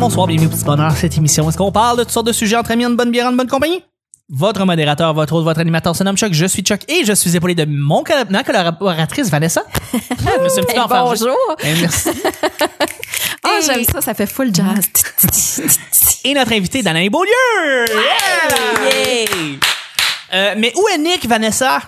bonsoir, bienvenue au Petit Bonheur, cette émission. Est-ce qu'on parle de toutes sortes de sujets entre amis, en bonne bière, en bonne compagnie? Votre modérateur, votre autre, votre animateur se nomme Chuck, je suis Chuck et je suis épaulé de mon ma collaboratrice Vanessa. Ah, suis un petit enfargé. bonjour. Eh, merci. Ah, Et- j'aime ça, ça fait full jazz. Et notre invité, Danae Beaulieu! Yeah! Euh, mais où est Nick, Vanessa?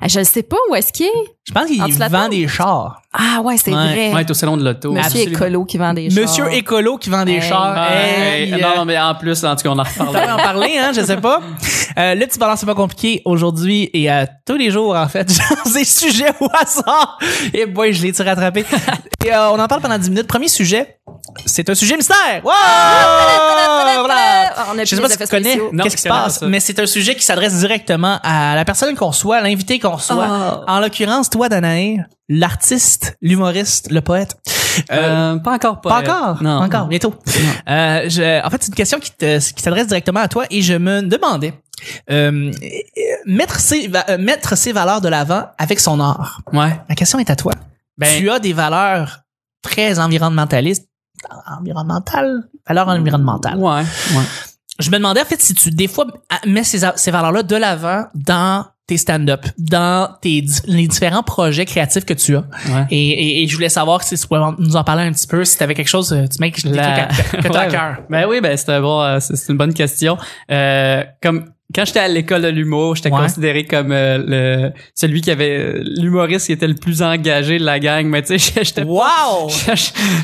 Ah, je ne sais pas où est-ce qu'il est? Je pense qu'il vend des chars. Ah ouais, c'est Ouais. vrai. Ouais, est au salon de l'auto. Monsieur absolument. Écolo qui vend des chars. Monsieur Écolo qui vend des Hey. chars. Hey, hey, euh, non, mais en plus, en tout cas, on en On reparle. va en parler, hein, je sais pas. Euh, le petit balance, c'est pas compliqué aujourd'hui et à tous les jours, en fait. J'ai des sujets au hasard. Et boy, je l'ai tiré rattrapé? et euh, on en parle pendant 10 minutes. Premier sujet, c'est un sujet mystère. Wow! Voilà. On a Je sais pas si tu connais qu'est-ce qui se passe, ça. mais c'est un sujet qui s'adresse directement à la personne qu'on soit, l'invité qu'on soit. Oh. En l'occurrence, toi, Danae, l'artiste, l'humoriste, le poète. Euh, Euh, pas encore. pas encore, Non. pas encore, bientôt. Euh, je, en fait, c'est une question qui te- qui s'adresse directement à toi et je me demandais euh, mettre ses euh, mettre ses valeurs de l'avant avec son art. Ouais. La question est à toi. Ben- tu as des valeurs très environnementalistes, environnementales, valeurs environnementales. Ouais. Ouais. Je me demandais en fait si tu des fois mets ces, ces valeurs-là de l'avant dans tes stand-up, dans tes les différents projets créatifs que tu as. Ouais. Et, et, et je voulais savoir si tu pouvais nous en parler un petit peu, si tu avais quelque chose, euh, tu mets que je La- que t'as à cœur. Ben oui, ben c'est bon, euh, c'est une bonne question. Euh, comme quand j'étais à l'école de l'humour, j'étais Ouais. considéré comme euh, le celui qui avait euh, l'humoriste qui était le plus engagé de la gang. Mais tu sais, j'étais Wow! tu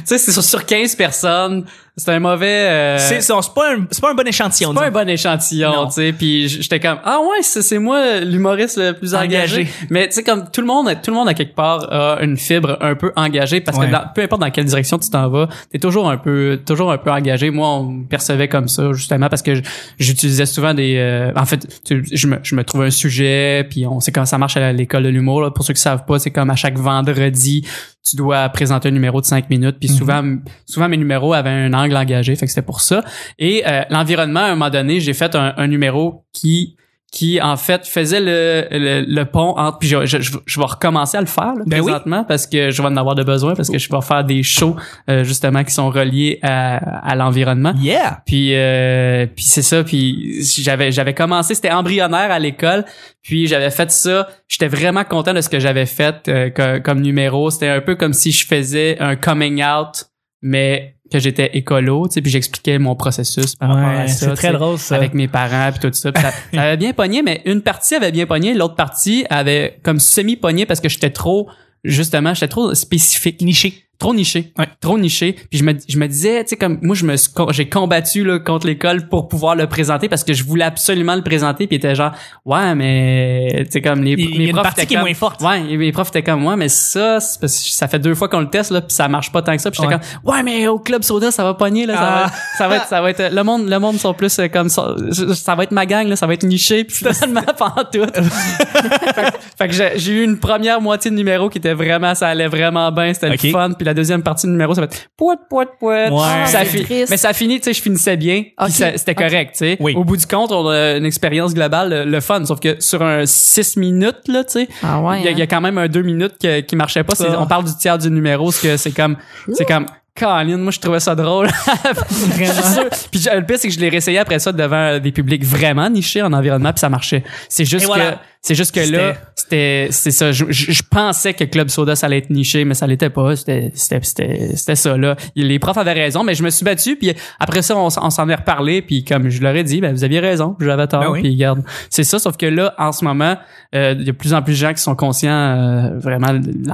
sais, c'est sur, sur 15 personnes. C'était un mauvais. euh, C'est c'est c'est pas un c'est pas un bon échantillon. C'est pas un bon échantillon, tu sais. Puis j'étais comme ah ouais, c'est c'est moi l'humoriste le plus engagé. Engagé. Mais tu sais comme tout le monde, tout le monde à quelque part a une fibre un peu engagée parce Ouais. que dans- peu importe dans quelle direction tu t'en vas, t'es toujours un peu, toujours un peu engagé. Moi, on me percevait comme ça justement parce que j'utilisais souvent des. euh, en fait, tu- je me, je me trouvais un sujet, puis on sait comment ça marche à l'école de l'humour. là. Pour ceux qui savent pas, c'est comme à chaque vendredi, tu dois présenter un numéro de cinq minutes. Puis Mhm. souvent, souvent mes numéros avaient un angle engagé, fait que c'était pour ça. Et euh, l'environnement, à un moment donné, j'ai fait un, un numéro qui qui en fait faisait le, le, le pont entre puis je, je, je- je vais recommencer à le faire là, Ben oui. présentement parce que je vais en avoir de besoin parce que je vais faire des shows euh, justement qui sont reliés à, à l'environnement Yeah! puis euh, puis c'est ça puis j'avais j'avais commencé c'était embryonnaire à l'école puis j'avais fait ça j'étais vraiment content de ce que j'avais fait euh, co- comme numéro c'était un peu comme si je faisais un coming out mais que j'étais écolo tu sais puis j'expliquais mon processus par rapport à Ouais, ça c'est tu très drôle ça. avec mes parents puis tout ça, Puis ça, ça avait bien pogné mais une partie avait bien pogné l'autre partie avait comme semi pogné parce que j'étais trop justement j'étais trop spécifique niché. Trop niché Ouais. trop niché puis je me je me disais tu sais comme moi je me j'ai combattu là contre l'école pour pouvoir le présenter parce que je voulais absolument le présenter puis était genre ouais mais tu sais comme les Il- il y a mes une profs partie étaient qui est comme- moins forte. ouais mes profs étaient comme ouais mais ça ça fait deux fois qu'on le teste là puis ça marche pas tant que ça puis j'étais Ouais. comme ouais mais au club soda ça va pogner là ça Ah. va ça va être ça va être le monde le monde sont plus euh, comme ça ça va être ma gang là ça va être niché puis finalement pas en tout fait que j'ai eu une première moitié de numéro qui était vraiment ça allait vraiment bien c'était le fun puis la deuxième partie du numéro ça va être pouet pouet pouet Ouais. ça fi- c'est triste. mais ça finit tu sais je finissais bien puis Ok. ça- c'était correct tu sais Oui. au bout du compte on a une expérience globale le, le fun sauf que sur un 6 minutes là tu sais Ah ouais. il y, a- y a quand même un deux minutes qui, qui marchait pas. On parle du tiers du numéro, ce que c'est comme, c'est comme, Colin, moi je trouvais ça drôle. Puis le pire c'est que je l'ai réessayé après ça devant des publics vraiment nichés en environnement puis ça marchait. C'est juste que. C'est juste que là c'était c'est ça. Je, je- pensais que Club Soda ça allait être niché mais ça l'était pas. C'était c'était c'était c'était ça là. Les profs avaient raison mais je me suis battu puis après ça on, s'en est reparlé puis comme je leur ai dit ben vous aviez raison j'avais tort Ben oui. puis regarde c'est ça sauf que là en ce moment euh, il y a de plus en plus de gens qui sont conscients euh, vraiment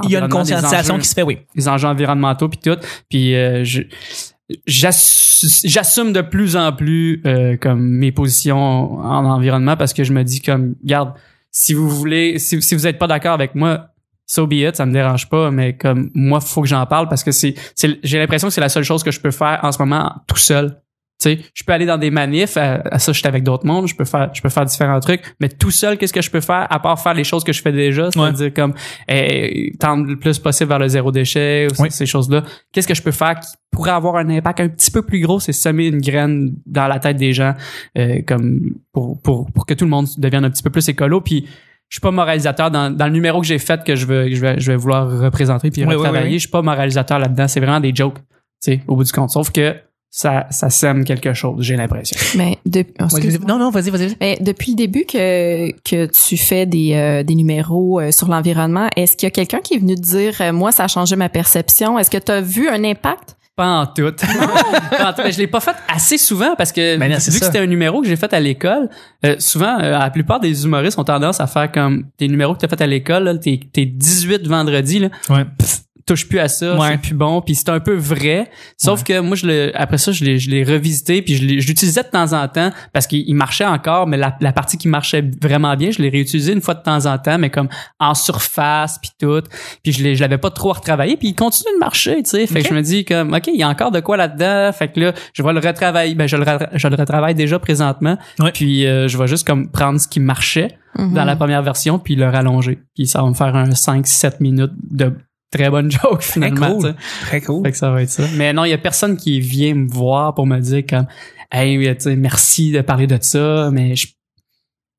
Il y a une conscientisation qui se fait, oui. les enjeux environnementaux puis tout puis euh, je j'ass- j'assume de plus en plus euh, comme mes positions en environnement parce que je me dis comme garde si vous voulez si, vous êtes pas d'accord avec moi so be it ça me dérange pas mais comme moi faut que j'en parle parce que c'est j'ai l'impression que c'est la seule chose que je peux faire en ce moment tout seul tu sais, je peux aller dans des manifs, à, à ça, je suis avec d'autres mondes, je peux faire, je peux faire différents trucs, mais tout seul, qu'est-ce que je peux faire à part faire les choses que je fais déjà, c'est-à-dire comme eh, tendre le plus possible vers le zéro déchet ou Oui. ces choses-là. Qu'est-ce que je peux faire qui pourrait avoir un impact un petit peu plus gros, c'est semer une graine dans la tête des gens, euh, comme pour, pour pour que tout le monde devienne un petit peu plus écolo. Puis je suis pas moralisateur dans, dans le numéro que j'ai fait que je veux que je vais je vais vouloir représenter puis oui, retravailler. oui, oui. Je suis pas moralisateur là-dedans, c'est vraiment des jokes, tu sais, au bout du compte. Sauf que ça, ça sème quelque chose, j'ai l'impression. Mais de- oh. Non, non, vas-y, vas-y. Mais depuis le début que, que tu fais des, euh, des numéros euh, sur l'environnement, est-ce qu'il y a quelqu'un qui est venu te dire, euh, moi, ça a changé ma perception? Est-ce que tu as vu un impact? Pas en tout. Pas en tout. Mais je l'ai pas fait assez souvent parce que Ben non, vu que c'était un numéro que j'ai fait à l'école, euh, souvent euh, la plupart des humoristes ont tendance à faire comme tes numéros que t'as fait à l'école, là, tes, tes 18 vendredis, là, Ouais. Touche plus à ça, Ouais. c'est plus bon, puis c'est un peu vrai. Sauf que moi, je le, après ça, je l'ai, je l'ai revisité, puis je, l'ai- je l'utilisais de temps en temps parce qu'il il marchait encore, mais la, la partie qui marchait vraiment bien, je l'ai réutilisé une fois de temps en temps, mais comme en surface, puis tout. Puis je l'ai, je l'avais pas trop retravaillé, puis il continue de marcher, tu sais. Fait que je me dis comme, ok, il y a encore de quoi là-dedans. Fait que là, je vais le retravailler. Ben, je le, je le retravaille déjà présentement. Ouais. Puis euh, je vais juste comme prendre ce qui marchait Mhm. dans la première version puis le rallonger. Puis ça va me faire un 5-7 minutes de très bonne joke Très finalement. cool. tu sais. Très cool. Fait que ça va être ça. Mais non, il y a personne qui vient me voir pour me dire comme Hey, tu sais, merci de parler de ça, mais je...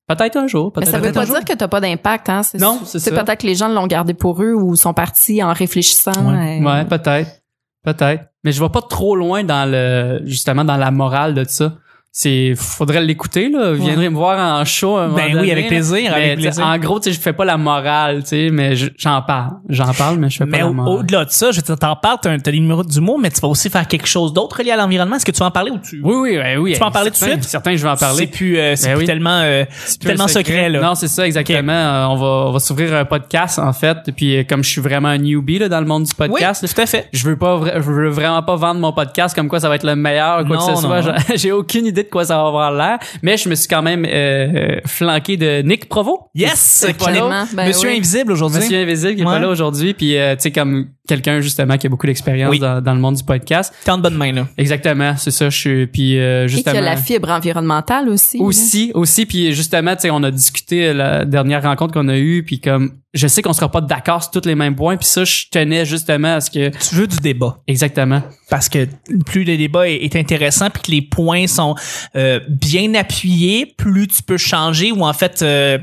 peut-être un jour, Mais peut-être ça veut pas jour. dire que t'as pas d'impact, hein? Non, c'est ça. peut-être que les gens l'ont gardé pour eux ou sont partis en réfléchissant. Ouais. Ouais, peut-être. Peut-être. Mais je vais pas trop loin dans le justement dans la morale de ça. C'est faudrait l'écouter là, Vous viendrez me voir en show. un Ben oui, donné, avec plaisir, Mais, avec plaisir. En gros, tu sais, je fais pas la morale, tu sais, mais je- j'en parle. J'en parle, mais je fais Mais pas la au- morale. au-delà de ça, je t'en parles, t'as des numéros d'humour, mais tu vas aussi faire quelque chose d'autre lié à l'environnement. Est-ce que tu vas en parler ou tu... Oui, oui, oui, oui. Tu peux en parler tout de suite? Certains, je vais en C'est parler. plus, euh, c'est Ben plus oui. tellement, euh, C'est plus tellement secret, là. Non, c'est ça exactement. Euh, on va on va s'ouvrir un podcast en fait. Puis euh, comme je suis vraiment un newbie là, dans le monde du oui, podcast, là, tout à fait. je veux pas je veux vraiment pas vendre mon podcast comme quoi ça va être le meilleur quoi Non, que ce non, soit. J'ai aucune idée de quoi ça va avoir l'air, mais je me suis quand même euh, flanqué de Nick Provo. Yes, pas qui est là. Ben Monsieur oui. Invisible aujourd'hui. Monsieur Invisible qui est Ouais. pas là aujourd'hui puis euh, tu sais comme quelqu'un justement qui a beaucoup d'expérience Oui. dans, dans le monde du podcast. T'es en bonne main, là. Exactement, c'est ça, je suis puis euh, Et qu'il y justement a la fibre environnementale aussi. là. aussi aussi puis justement tu sais on a discuté la dernière rencontre qu'on a eue puis comme je sais qu'on sera pas d'accord sur tous les mêmes points puis ça je tenais justement à ce que Tu veux du débat. exactement Parce que plus le débat est, est intéressant puis que les points sont euh, bien appuyés, plus tu peux changer ou en fait euh,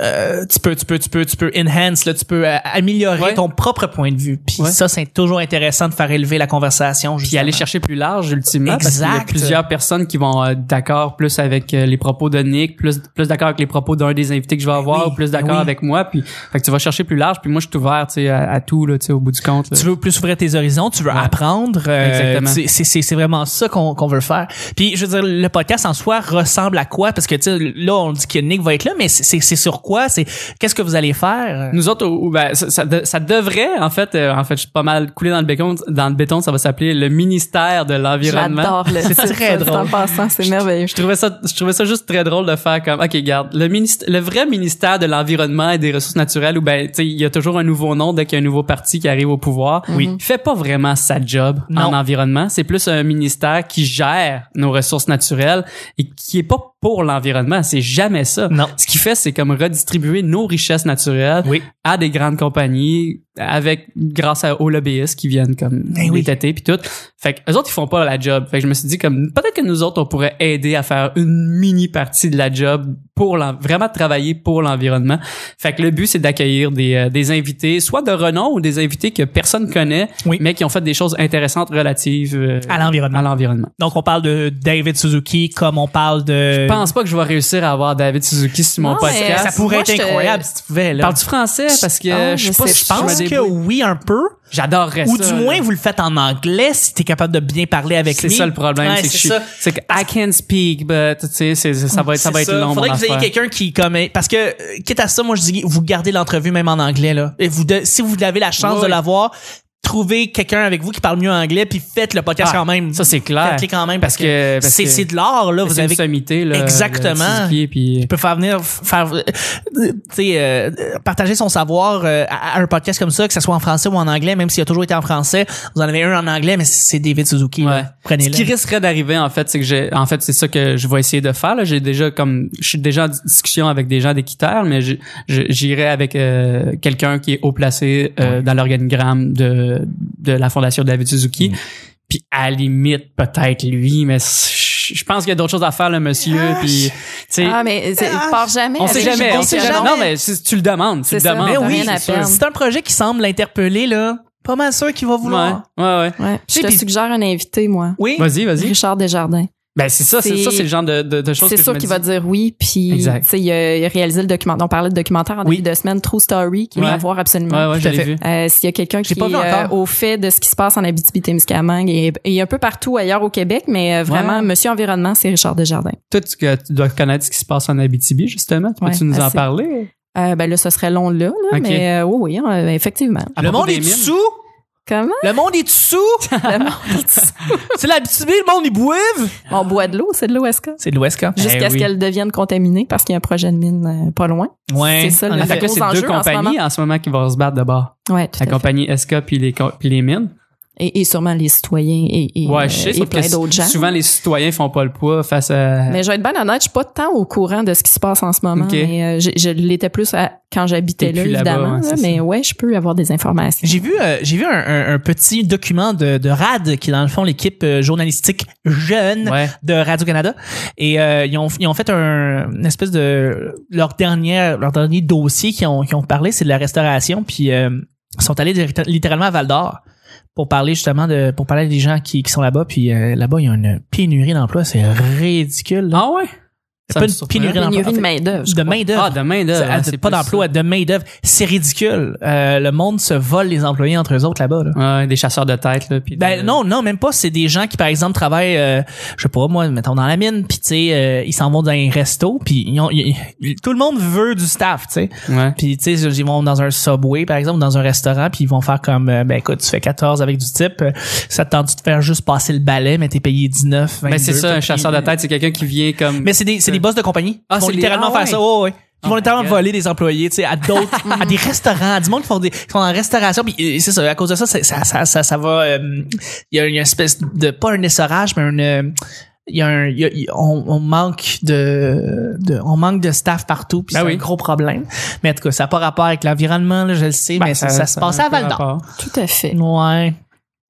euh, tu peux tu peux tu peux tu peux enhance là, tu peux euh, améliorer Ouais. ton propre point de vue. Puis Ouais. ça c'est toujours intéressant de faire élever la conversation. puis aller chercher plus large ultimement parce qu'il y a Exact. plusieurs personnes qui vont être d'accord plus avec euh, les propos de Nick plus plus d'accord avec les propos d'un des invités que je vais avoir oui, ou plus d'accord oui. avec moi puis fait que tu vas chercher plus large puis moi je suis ouvert tu sais à, à tout là tu sais au bout du compte là. tu veux plus ouvrir tes horizons, tu veux Ouais. apprendre. euh, Exactement. c'est- C'est c'est- c'est vraiment ça qu'on qu'on veut faire. Puis je veux dire, le podcast en soi ressemble à quoi? Parce que tu sais, là on dit que Nick va être là, mais c'est- sur quoi? C'est qu'est-ce que vous allez faire? Nous autres, ou- ben, ça, ça, de- ça devrait, en fait, euh, en fait, je suis pas mal coulé dans le béton, dans le béton, ça va s'appeler le ministère de l'environnement. J'adore le C'est très ça, drôle. En passant, c'est merveilleux. Je trouvais ça, je trouvais ça juste très drôle de faire comme, ok, garde, le ministère, le vrai ministère de l'environnement et des ressources naturelles, où ben, il y a toujours un nouveau nom dès qu'il y a un nouveau parti qui arrive au pouvoir. Oui. Il fait pas vraiment sa job Non. en environnement. C'est plus un ministère qui gère nos ressources naturelles et qui est pas pour l'environnement. C'est jamais ça. Non. Ce qu'il fait, c'est comme redistribuer nos richesses naturelles Oui. à des grandes compagnies avec grâce à, aux lobbyistes qui viennent comme Ben les oui. têter puis tout. Fait que eux autres ils font pas la job. Fait que je me suis dit comme peut-être que nous autres on pourrait aider à faire une mini partie de la job pour vraiment travailler pour l'environnement. Fait que le but c'est d'accueillir des euh, des invités soit de renom ou des invités que personne connaît Oui. mais qui ont fait des choses intéressantes relatives euh, À l'environnement. à l'environnement. Donc on parle de David Suzuki comme on parle de. Je pense pas que je vais réussir à avoir David Suzuki sur mon Non, mais podcast. ça pourrait Moi, être je te- incroyable si tu pouvais là. Parles-tu français? Parce que Ah, je sais je pas sais- si Je pense que oui un peu. J'adorerais Ou ça. du moins là. vous le faites en anglais si t'es capable de bien parler avec C'est lui. ça le problème, Ouais, c'est que je c'est c'est que I can speak, but tu sais, c'est- ça va être, ça va être C'est long. Faudrait que vous ayez quelqu'un qui comme parce que euh, quitte à ça, moi je dis vous gardez l'entrevue même en anglais là. Et vous de- si vous avez la chance Ouais, de l'avoir, trouvez quelqu'un avec vous qui parle mieux anglais puis faites le podcast Ah, quand même. Ça c'est clair. Faites-le quand même parce, Parce que- c'est c'est de l'art là. Vous C'est une avez sommité, là. Exactement. Suzuki, puis tu peux faire venir faire euh, tu sais euh, partager son savoir euh, à à un podcast comme ça que ce soit en français ou en anglais même s'il a toujours été en français vous en avez un en anglais mais c'est David Suzuki Ouais. là. Ce prenez-le qui risquerait d'arriver, en fait, c'est que j'ai, en fait, c'est ça que je vais essayer de faire. Là. J'ai déjà comme, je suis déjà en discussion avec des gens d'équiterre, mais j'irai avec euh, quelqu'un qui est haut placé euh, dans l'organigramme de de la fondation David Suzuki. Puis à la limite, peut-être lui, mais je je pense qu'il y a d'autres choses à faire, le monsieur. Puis, tu sais, Ah, mais c'est- Ah, part jamais. on sait jamais, on sait jamais. Non, mais si tu le demandes, tu C'est le ça. demandes. Mais oui, c'est un projet qui semble l'interpeller là. Pas mal sûr qu'il va Ouais, vouloir. ouais, ouais. Ouais. Je sais, te puis- suggère un invité, moi. Oui. Vas-y, vas-y. Richard Desjardins. Ben, c'est ça, c'est ça, c'est le genre de, de, de choses C'est sûr qu'il va dire oui, puis Exact. tu sais, il, a- il a réalisé le documentaire. On parlait de documentaire en Oui. début de semaine, True Story, qui Ouais. vient voir absolument. Ouais, ouais, Tout je à l'ai fait. vu. Euh, S'il y a quelqu'un qui est euh, encore. au fait de ce qui se passe en Abitibi-Témiscamingue et, et un peu partout ailleurs au Québec, mais euh, vraiment, Ouais. Monsieur Environnement, c'est Richard Desjardins. Toi, tu, que tu dois connaître ce qui se passe en Abitibi, justement. Peux-tu nous en parler? Euh, ben là, ce serait long là, mais euh, oui, oui, euh, effectivement. À le monde est dessous. Comment? Le monde est dessous? Le monde- c'est l'habitude, le monde, ils boivent? On boit de l'eau, c'est de l'OSK. C'est de quand. Jusqu'à Eh ce oui. qu'elle devienne contaminée parce qu'il y a un projet de mine euh, pas loin. Ouais. C'est ça, en le-. Fait que c'est deux compagnies en ce moment qui vont se battre de bord. Ouais, tout La à fait. compagnie SK puis les, puis les mines. Et, et sûrement les citoyens et, et, Ouais, euh, je sais, et plein que d'autres gens. souvent les citoyens font pas le poids face à. Mais je vais être bien honnête, je suis pas tant au courant de ce qui se passe en ce moment. Ok. Mais euh, je, je l'étais plus à- quand j'habitais là, évidemment. là, mais ça. ouais, je peux avoir des informations. J'ai vu, euh, j'ai vu un, un- un petit document de, de RAD, qui est dans le fond l'équipe euh, journalistique jeune Ouais. de Radio-Canada. Et euh, ils, ont, ils ont fait un, une espèce de... Leur, dernière, leur dernier dossier qu'ils ont, qu'ils ont parlé, c'est de la restauration. Puis euh, ils sont allés littéralement à Val-d'Or pour parler justement de... pour parler des gens qui, qui sont là-bas. Puis euh, là-bas, il y a une pénurie d'emploi. C'est ridicule. Ah ouais? C'est Ça pas me une surprend. pénurie d'emploi. Pénurie En de main-d'œuvre. de main-d'œuvre. Ah, de main d'œuvre. C'est- hein, c'est c'est pas d'emploi, de main-d'œuvre. C'est ridicule. Euh, le monde se vole les employés entre eux autres là-bas. Là. Ouais, des chasseurs de tête, là. Ben de- non, non, même pas. C'est des gens qui, par exemple, travaillent, euh, je sais pas, moi, mettons dans la mine, puis tu sais, euh, ils s'en vont dans un resto, puis ils ont, ils- ils- tout le monde veut du staff, tu sais. Ouais. Puis tu sais, ils vont dans un Subway, par exemple, dans un restaurant, puis ils vont faire comme, euh, ben écoute, tu fais 14 avec du type, euh, ça te tente de faire juste passer le balai, mais t'es payé 19, 22. Ben c'est ça, un chasseur de tête, c'est quelqu'un qui vient comme. Mais c'est des, boss de compagnie. Ah, Ils vont les- littéralement ah, faire ouais. ça. Oh, ouais. Ils vont Oh littéralement my God. voler des employés, tu sais, à d'autres, à des restaurants, à du monde qui font des, qui sont en restauration. Puis euh, c'est ça, à cause de ça, ça, ça, ça, ça va. euh, Il y a une espèce de pas un essorage, mais une il y a un, y a- on, on manque de, de, on manque de staff partout, puis Ben c'est oui. un gros problème. Mais en tout cas, ça n'a pas rapport avec l'environnement, là, je le sais, Ben, mais ça, ça se passe à Val d'Or. Tout à fait. Ouais.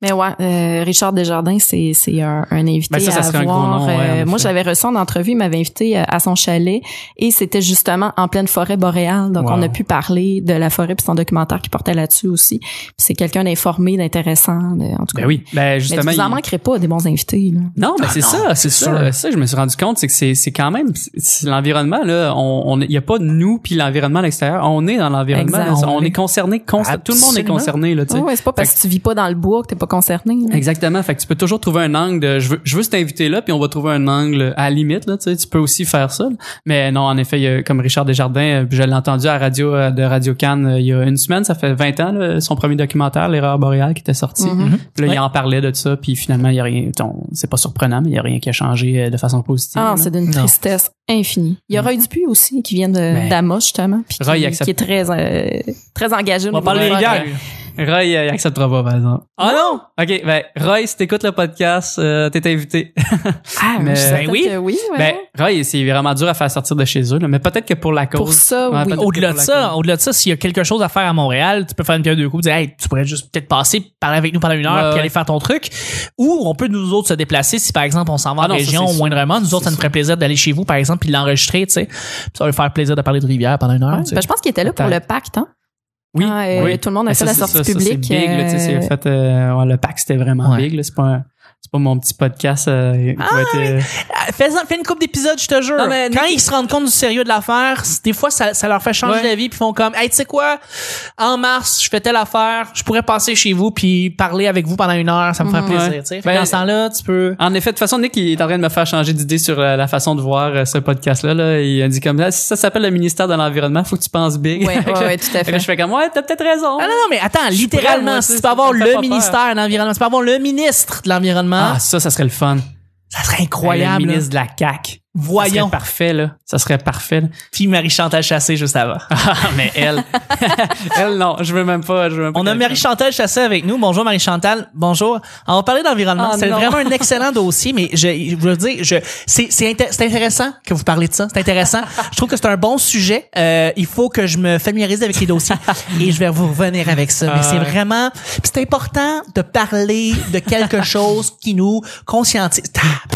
Mais ouais, euh, Richard Desjardins, c'est c'est un, un invité Ben ça, ça à serait un gros voir. nom, ouais, en Euh, moi, j'avais reçu en entrevue, il m'avait invité euh, à son chalet et c'était justement en pleine forêt boréale. Donc, Wow. on a pu parler de la forêt puis son documentaire qui portait là-dessus aussi. C'est quelqu'un d'informé, d'intéressant. de- En tout cas, Ben oui. Ben Mais justement. vous en il- manquerez pas des bons invités. Là. Non, mais c'est non, ça, c'est ça. Ça, je me suis rendu compte, c'est que c'est c'est quand même l'environnement là. On on y a pas nous puis l'environnement à l'extérieur. On est dans l'environnement. On, On est concerné. Tout le monde est concerné là. tu sais. Ouais, ouais, c'est pas parce Fait que tu vis pas dans le bois que t'es pas concerné. là. Exactement. Fait que tu peux toujours trouver un angle de je veux, je veux cet invité-là, puis on va trouver un angle à la limite, là, tu sais, tu peux aussi faire ça. là. Mais non, en effet, il y a, comme Richard Desjardins, euh, je l'ai entendu à la radio euh, de Radio Cannes euh, il y a une semaine, ça fait 20 ans, là, son premier documentaire, L'erreur boréale, qui était sorti. Mhm. Puis là, Ouais. il en parlait de ça, puis finalement, il y a rien, c'est pas surprenant, mais il y a rien qui a changé de façon positive. Ah c'est d'une tristesse infinie. Il y a Roy Dupuis aussi qui vient de Ben, d'Amos justement, puis Roy, il qui, accepte- qui est très euh, très engagé. On va parler de des rivières. Roy, euh, il acceptera pas, par exemple. Ah non! OK, ben, Roy, si t'écoutes le podcast, euh, t'es invité. Ah, Mais- Ben oui. que oui. ouais. ben, Roy, c'est vraiment dur à faire sortir de chez eux, là, mais peut-être que pour la cause. Pour ça, Ouais, oui. Au-delà de ça, au-delà de ça, s'il y a quelque chose à faire à Montréal, tu peux faire une pierre deux coups, dire hey, tu pourrais juste peut-être passer, parler avec nous pendant une heure, Ouais, puis aller faire ton truc. Ou on peut nous autres se déplacer si par exemple on s'en va Ah en non, ça, région sûr. moindrement. Nous autres, ça nous ferait plaisir d'aller chez vous par exemple puis de l'enregistrer, tu sais. Puis Ça va lui faire plaisir de parler de rivière pendant une heure. Ouais. tu sais. Ben, je pense qu'il était là pour le pacte. Hein? Oui, Ah, euh, oui. Tout le monde a fait ça, la sortie ça, ça, publique. C'est big, là, tu sais, c'est euh, fait, euh, ouais, le pack, c'était vraiment Ouais. big, là. C'est pas un- c'est pas mon petit podcast, euh, va être, euh, Ah, Fais, fais une coupe d'épisodes, je te jure. Non, mais- Quand ils se rendent compte du sérieux de l'affaire, des fois, ça, ça leur fait changer Ouais. la vie, puis font comme, hey, tu sais quoi, en mars, je fais telle affaire, je pourrais passer chez vous, puis parler avec vous pendant une heure, ça me ferait Mhm. plaisir, Ouais. tu sais. Fait Ben, dans ce temps-là, tu peux... En effet, de toute façon, Nick, il est en train de me faire changer d'idée sur euh, la façon de voir euh, ce podcast-là. Là. Il a dit comme ça, si ça s'appelle le ministère de l'Environnement, faut que tu penses big. Ouais, ouais, ouais, tout à Fait là, je fais comme, ouais, t'as peut-être raison. Ah non, non, mais attends, Je littéralement, si tu peux avoir le ministère de l'Environnement, tu peux avoir le ministre de l'Environnement, Ah, ça, ça serait le fun. ça serait incroyable. Le là. ministre de la CAQ. Ça Voyons. serait parfait, là. Ça serait parfait. là. Puis Marie-Chantal Chassé juste avant. Ah, mais elle. elle, non. Je veux même pas. Je veux même pas On a Marie-Chantal Chassé avec nous. Bonjour Marie-Chantal. Bonjour. On va parler d'environnement. Ah, c'est vraiment un excellent dossier, mais je, je veux dire, je, c'est, c'est, inté- c'est intéressant que vous parlez de ça. C'est intéressant. je trouve que c'est un bon sujet. Euh, il faut que je me familiarise avec les dossiers et je vais vous revenir avec ça. Mais Ah, c'est ouais. vraiment, puis c'est important de parler de quelque chose qui nous conscientise.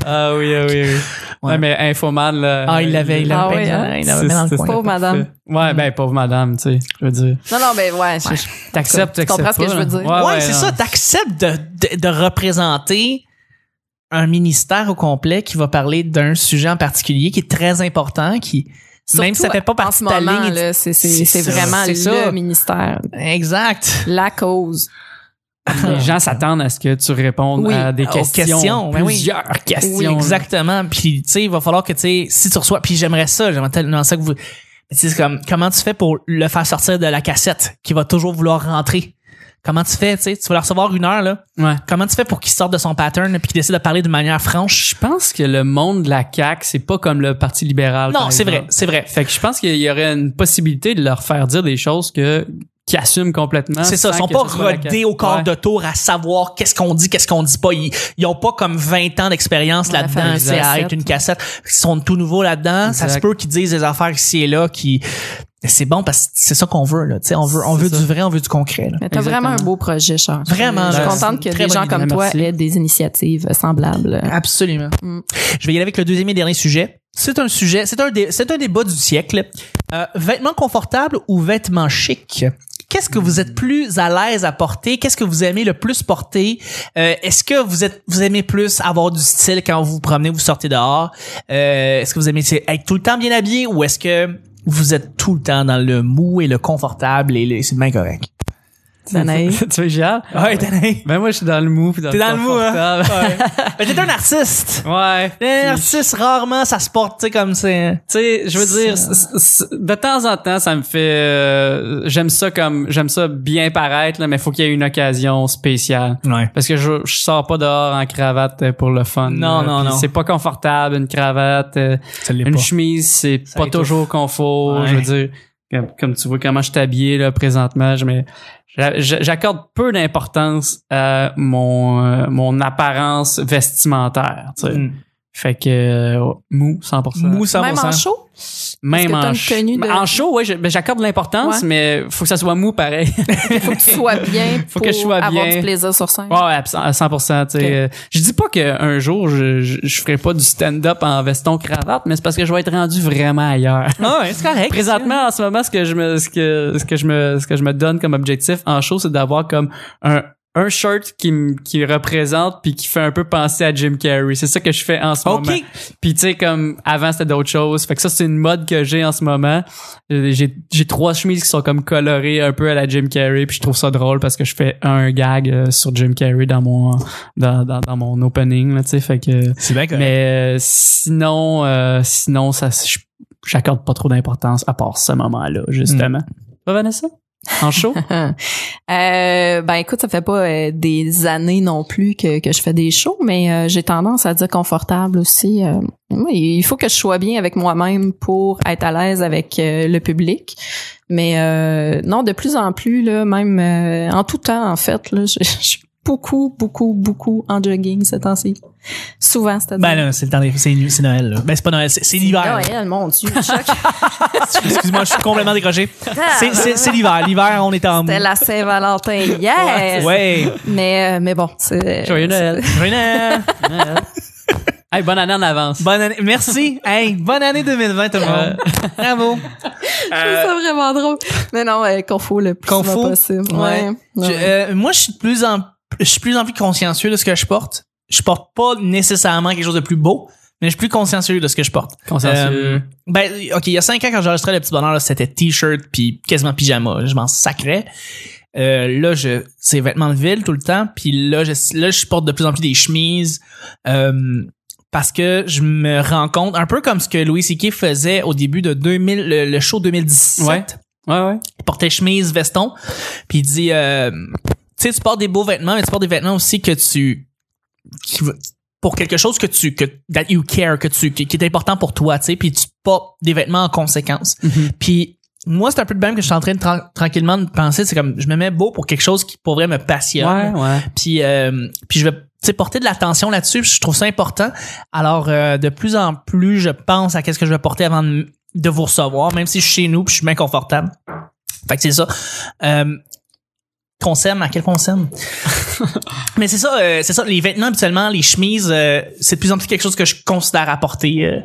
Ah oui, ah oui, oui. Ouais, mais infoman, là. Ah, il l'avait, il Ah l'avait ouais, bien, hein? il l'avait mis dans le C'est- coin. Pauvre madame. Ouais, ben, pauvre madame, tu sais, je veux dire. Non, non, ben ouais. je- je- T'acceptes, Tu comprends t'acceptes ce que pas, je veux dire? Ouais, c'est ça. T'acceptes de, de, de représenter un ministère au complet qui va parler d'un sujet en particulier qui est très important, qui même si ça Surtout fait pas partie de ta moment, ligne. c'est vraiment c'est le ça. ministère, Exact. la cause. Les gens s'attendent à ce que tu répondes Oui, à des questions. questions, ben oui. plusieurs questions. Oui, exactement. Puis tu sais, il va falloir que tu sais, si tu reçois, puis j'aimerais ça, j'aimerais tellement ça que vous. Tu sais, c'est comme comment tu fais pour le faire sortir de la cassette qui va toujours vouloir rentrer? Comment tu fais, tu sais, tu vas le recevoir une heure là. Ouais. Comment tu fais pour qu'il sorte de son pattern puis qu'il décide de parler de manière franche? Je pense que le monde de la CAQ, c'est pas comme le Parti libéral. Non, c'est vrai, c'est vrai. Fait que je pense qu'il y aurait une possibilité de leur faire dire des choses que qui assument complètement. C'est ça, ils sont pas rodés au corps Ouais. de tour à savoir qu'est-ce qu'on dit, qu'est-ce qu'on dit pas. Ils, ils ont pas comme 20 ans d'expérience Ouais, là-dedans, c'est avec cassette. une cassette. Ils sont tout nouveaux là-dedans. Ça se peut qu'ils disent des affaires ici et là qui c'est bon parce que c'est ça qu'on veut là, tu sais, on veut on veut ça. du vrai, on veut du concret là. Mais t'as vraiment un beau projet, Charles. Vraiment, Je suis contente que des gens comme toi aient des initiatives semblables. Absolument. Mm. Je vais y aller avec le deuxième et dernier sujet. C'est un sujet, c'est un dé- c'est un débat du siècle. Euh, vêtements confortables ou vêtements chics? Qu'est-ce que vous êtes plus à l'aise à porter? Qu'est-ce que vous aimez le plus porter? Euh, Est-ce que vous êtes vous aimez plus avoir du style quand vous vous promenez, vous sortez dehors? Euh, Est-ce que vous aimez être tout le temps bien habillé ou est-ce que vous êtes tout le temps dans le mou et le confortable et c'est bien correct? Danaï. tu veux Gérard? Ouais, Ben moi je suis dans le mou T'es dans le mou, hein? Mais t'es un artiste. Ouais. Un artiste rarement ça se porte, tu sais comme c'est. Tu sais, je veux dire, de temps en temps, ça me fait, euh, j'aime ça comme, j'aime ça bien paraître, là, mais faut qu'il y ait une occasion spéciale. Ouais. Parce que je, je sors pas dehors en cravate euh, pour le fun. Non, là. non, non. C'est pas confortable, une cravate. euh, une chemise, c'est pas toujours confort. Ouais. Je veux dire, comme, tu vois comment je suis là, présentement, je mets- j'a- j'a- j'accorde peu d'importance à mon, euh, mon apparence vestimentaire. tu sais. Mm. Fait que euh, mou, 100%. Mou 100%. Même en show? Même que en une tenue de- En show, ouais, ben, j'accorde de l'importence, Ouais. mais faut que ça soit mou pareil. Faut que tu sois bien Faut pour que je sois avoir bien. du plaisir sur scène. Ouais, ouais, à 100%. tu sais. Euh, Je dis pas qu'un jour, je, je, je ferai pas du stand-up en veston cravate, mais c'est parce que je vais être rendu vraiment ailleurs. Ah ouais, c'est correct. Présentement, en ce moment, ce que je me, ce que, ce que je me, ce que je me donne comme objectif en show, c'est d'avoir comme un, un shirt qui me, qui représente puis qui fait un peu penser à Jim Carrey. C'est ça que je fais en ce OK. moment. Puis tu sais, comme avant, c'était d'autres choses. Fait que ça, c'est une mode que j'ai en ce moment. Euh, J'ai, j'ai trois chemises qui sont comme colorées un peu à la Jim Carrey. Puis je trouve ça drôle parce que je fais un gag euh, sur Jim Carrey dans mon, dans, dans, dans mon opening, là, tu sais. Fait que, C'est bien mais euh, sinon, euh, sinon, ça, j'accorde pas trop d'importance à part ce moment-là, justement. Pas Vanessa? En show? Euh, ben écoute, ça fait pas euh, des années non plus que, que je fais des shows, mais euh, j'ai tendance à dire confortable aussi. euh. Il faut que je sois bien avec moi-même pour être à l'aise avec le public. Mais non, de plus en plus, là, même en tout temps, en fait, là, je, beaucoup, beaucoup, beaucoup en jogging ces temps-ci. Souvent, c'est-à-dire. Ben là, c'est le temps des, c'est, c'est Noël, là. Ben, c'est pas Noël, c'est, c'est l'hiver. Noël, mon Dieu, choc. Excuse-moi, je suis complètement décroché. C'est, c'est, c'est l'hiver. L'hiver, on est en. C'était la Saint-Valentin hier. Ouais. Mais, euh, mais bon, c'est... Joyeux Noël. Joyeux Noël. hey, bonne année en avance. Bonne année. Merci. Hey, bonne année 2020, tout le monde. Bravo. Je trouve ça vraiment drôle. Mais non, euh, qu'on faut le plus faut? possible. Ouais. Ouais. Je- euh, moi, je suis de plus en, je suis plus en plus consciencieux de ce que je porte. Je porte pas nécessairement quelque chose de plus beau, mais je suis plus consciencieux de ce que je porte. Consciencieux. Euh, ben, ok, il y a cinq ans quand j'enregistrais le petit bonheur, là, c'était t-shirt puis quasiment pyjama. Je m'en sacrais. Euh, là, je, c'est vêtements de ville tout le temps. Puis là, je, là, je porte de plus en plus des chemises. euh, parce que je me rends compte, un peu comme ce que Louis C.K. faisait au début de 2000, le, le show 2017. Ouais. Ouais, ouais. Il portait chemise, veston. Puis il dit, euh, sais, tu portes des beaux vêtements, mais tu portes des vêtements aussi que tu, qui pour quelque chose que tu, que, that you care, que tu, qui, qui est important pour toi, tu sais, puis tu portes des vêtements en conséquence. Mhm. Puis moi, c'est un peu le même que je suis en train de tran- tranquillement de penser, c'est comme, je me mets beau pour quelque chose qui pourrait me passionne. Ouais, ouais. Puis, euh, puis je vais tu sais, porter de l'attention là-dessus. Je trouve ça important. Alors, euh, de plus en plus, je pense à qu'est-ce que je vais porter avant de, de vous recevoir, même si je suis chez nous puis je suis bien confortable. Fait que c'est ça. Euh, qu'on s'aime, à quel qu'on s'aime? Mais c'est ça, euh, c'est ça. Les vêtements habituellement, les chemises, euh, c'est de plus en plus quelque chose que je considère apporter. euh.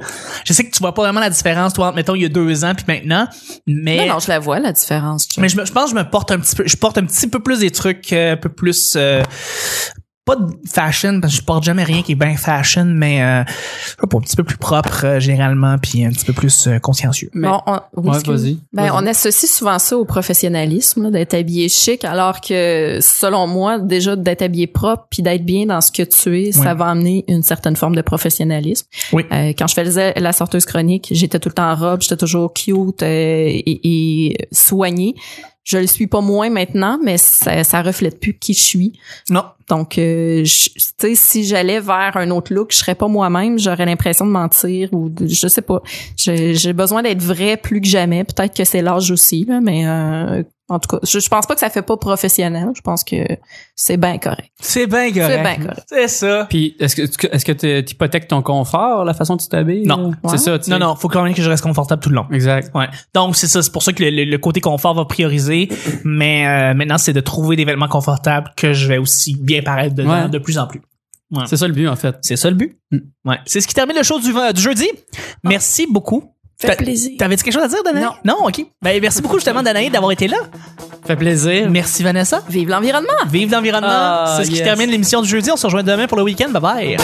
je sais que tu vois pas vraiment la différence, toi, entre, mettons il y a deux ans puis maintenant, mais Non, non, je la vois, la différence. Mais je, me- je pense que je me porte un petit peu, je porte un petit peu plus des trucs, euh, un peu plus. Pas de fashion parce que je porte jamais rien qui est bien fashion mais euh, je sais pas, un petit peu plus propre euh, généralement puis un petit peu plus euh, consciencieux Mais- Bon, on, oui, Ouais, vas-y. Ben, Vas-y. on associe souvent ça au professionnalisme, là, d'être habillé chic, alors que, selon moi, déjà d'être habillé propre puis d'être bien dans ce que tu es, ça va amener une certaine forme de professionnalisme. Oui. Euh, quand je faisais la sorteuse chronique, j'étais tout le temps en robe, j'étais toujours cute euh, et, et soignée. Je le suis pas moins maintenant, mais ça, ça reflète plus qui je suis. non Donc, euh, tu sais, si j'allais vers un autre look, je serais pas moi-même, j'aurais l'impression de mentir ou de- je sais pas. J'ai j'ai besoin d'être vrai plus que jamais. Peut-être que c'est l'âge aussi, là, mais euh, en tout cas, je, je pense pas que ça fait pas professionnel. Je pense que c'est bien correct. c'est bien correct C'est bien correct. c'est ça Puis, est-ce que est-ce que tu hypothèques ton confort, la façon dont tu t'habilles? Non. Ouais. C'est ça, non non faut quand même que je reste confortable tout le long Exact. Ouais. Donc c'est ça, c'est pour ça que le, le- le côté confort va prioriser, mais euh, maintenant c'est de trouver des vêtements confortables que je vais aussi bien paraître dedans Ouais. de plus en plus. C'est ça le but, en fait. C'est ça le but. Mm. Ouais. C'est ce qui termine le show du, du jeudi. Merci beaucoup. Fait plaisir. T'avais-tu quelque chose à dire, Danaï? Non. Non, ok. Ben, merci beaucoup justement, Danaï, d'avoir été là. fait plaisir. Merci, Vanessa. Vive l'environnement! Vive l'environnement. Ah, c'est ce qui termine l'émission du jeudi. On se rejoint demain pour le week-end. Bye bye.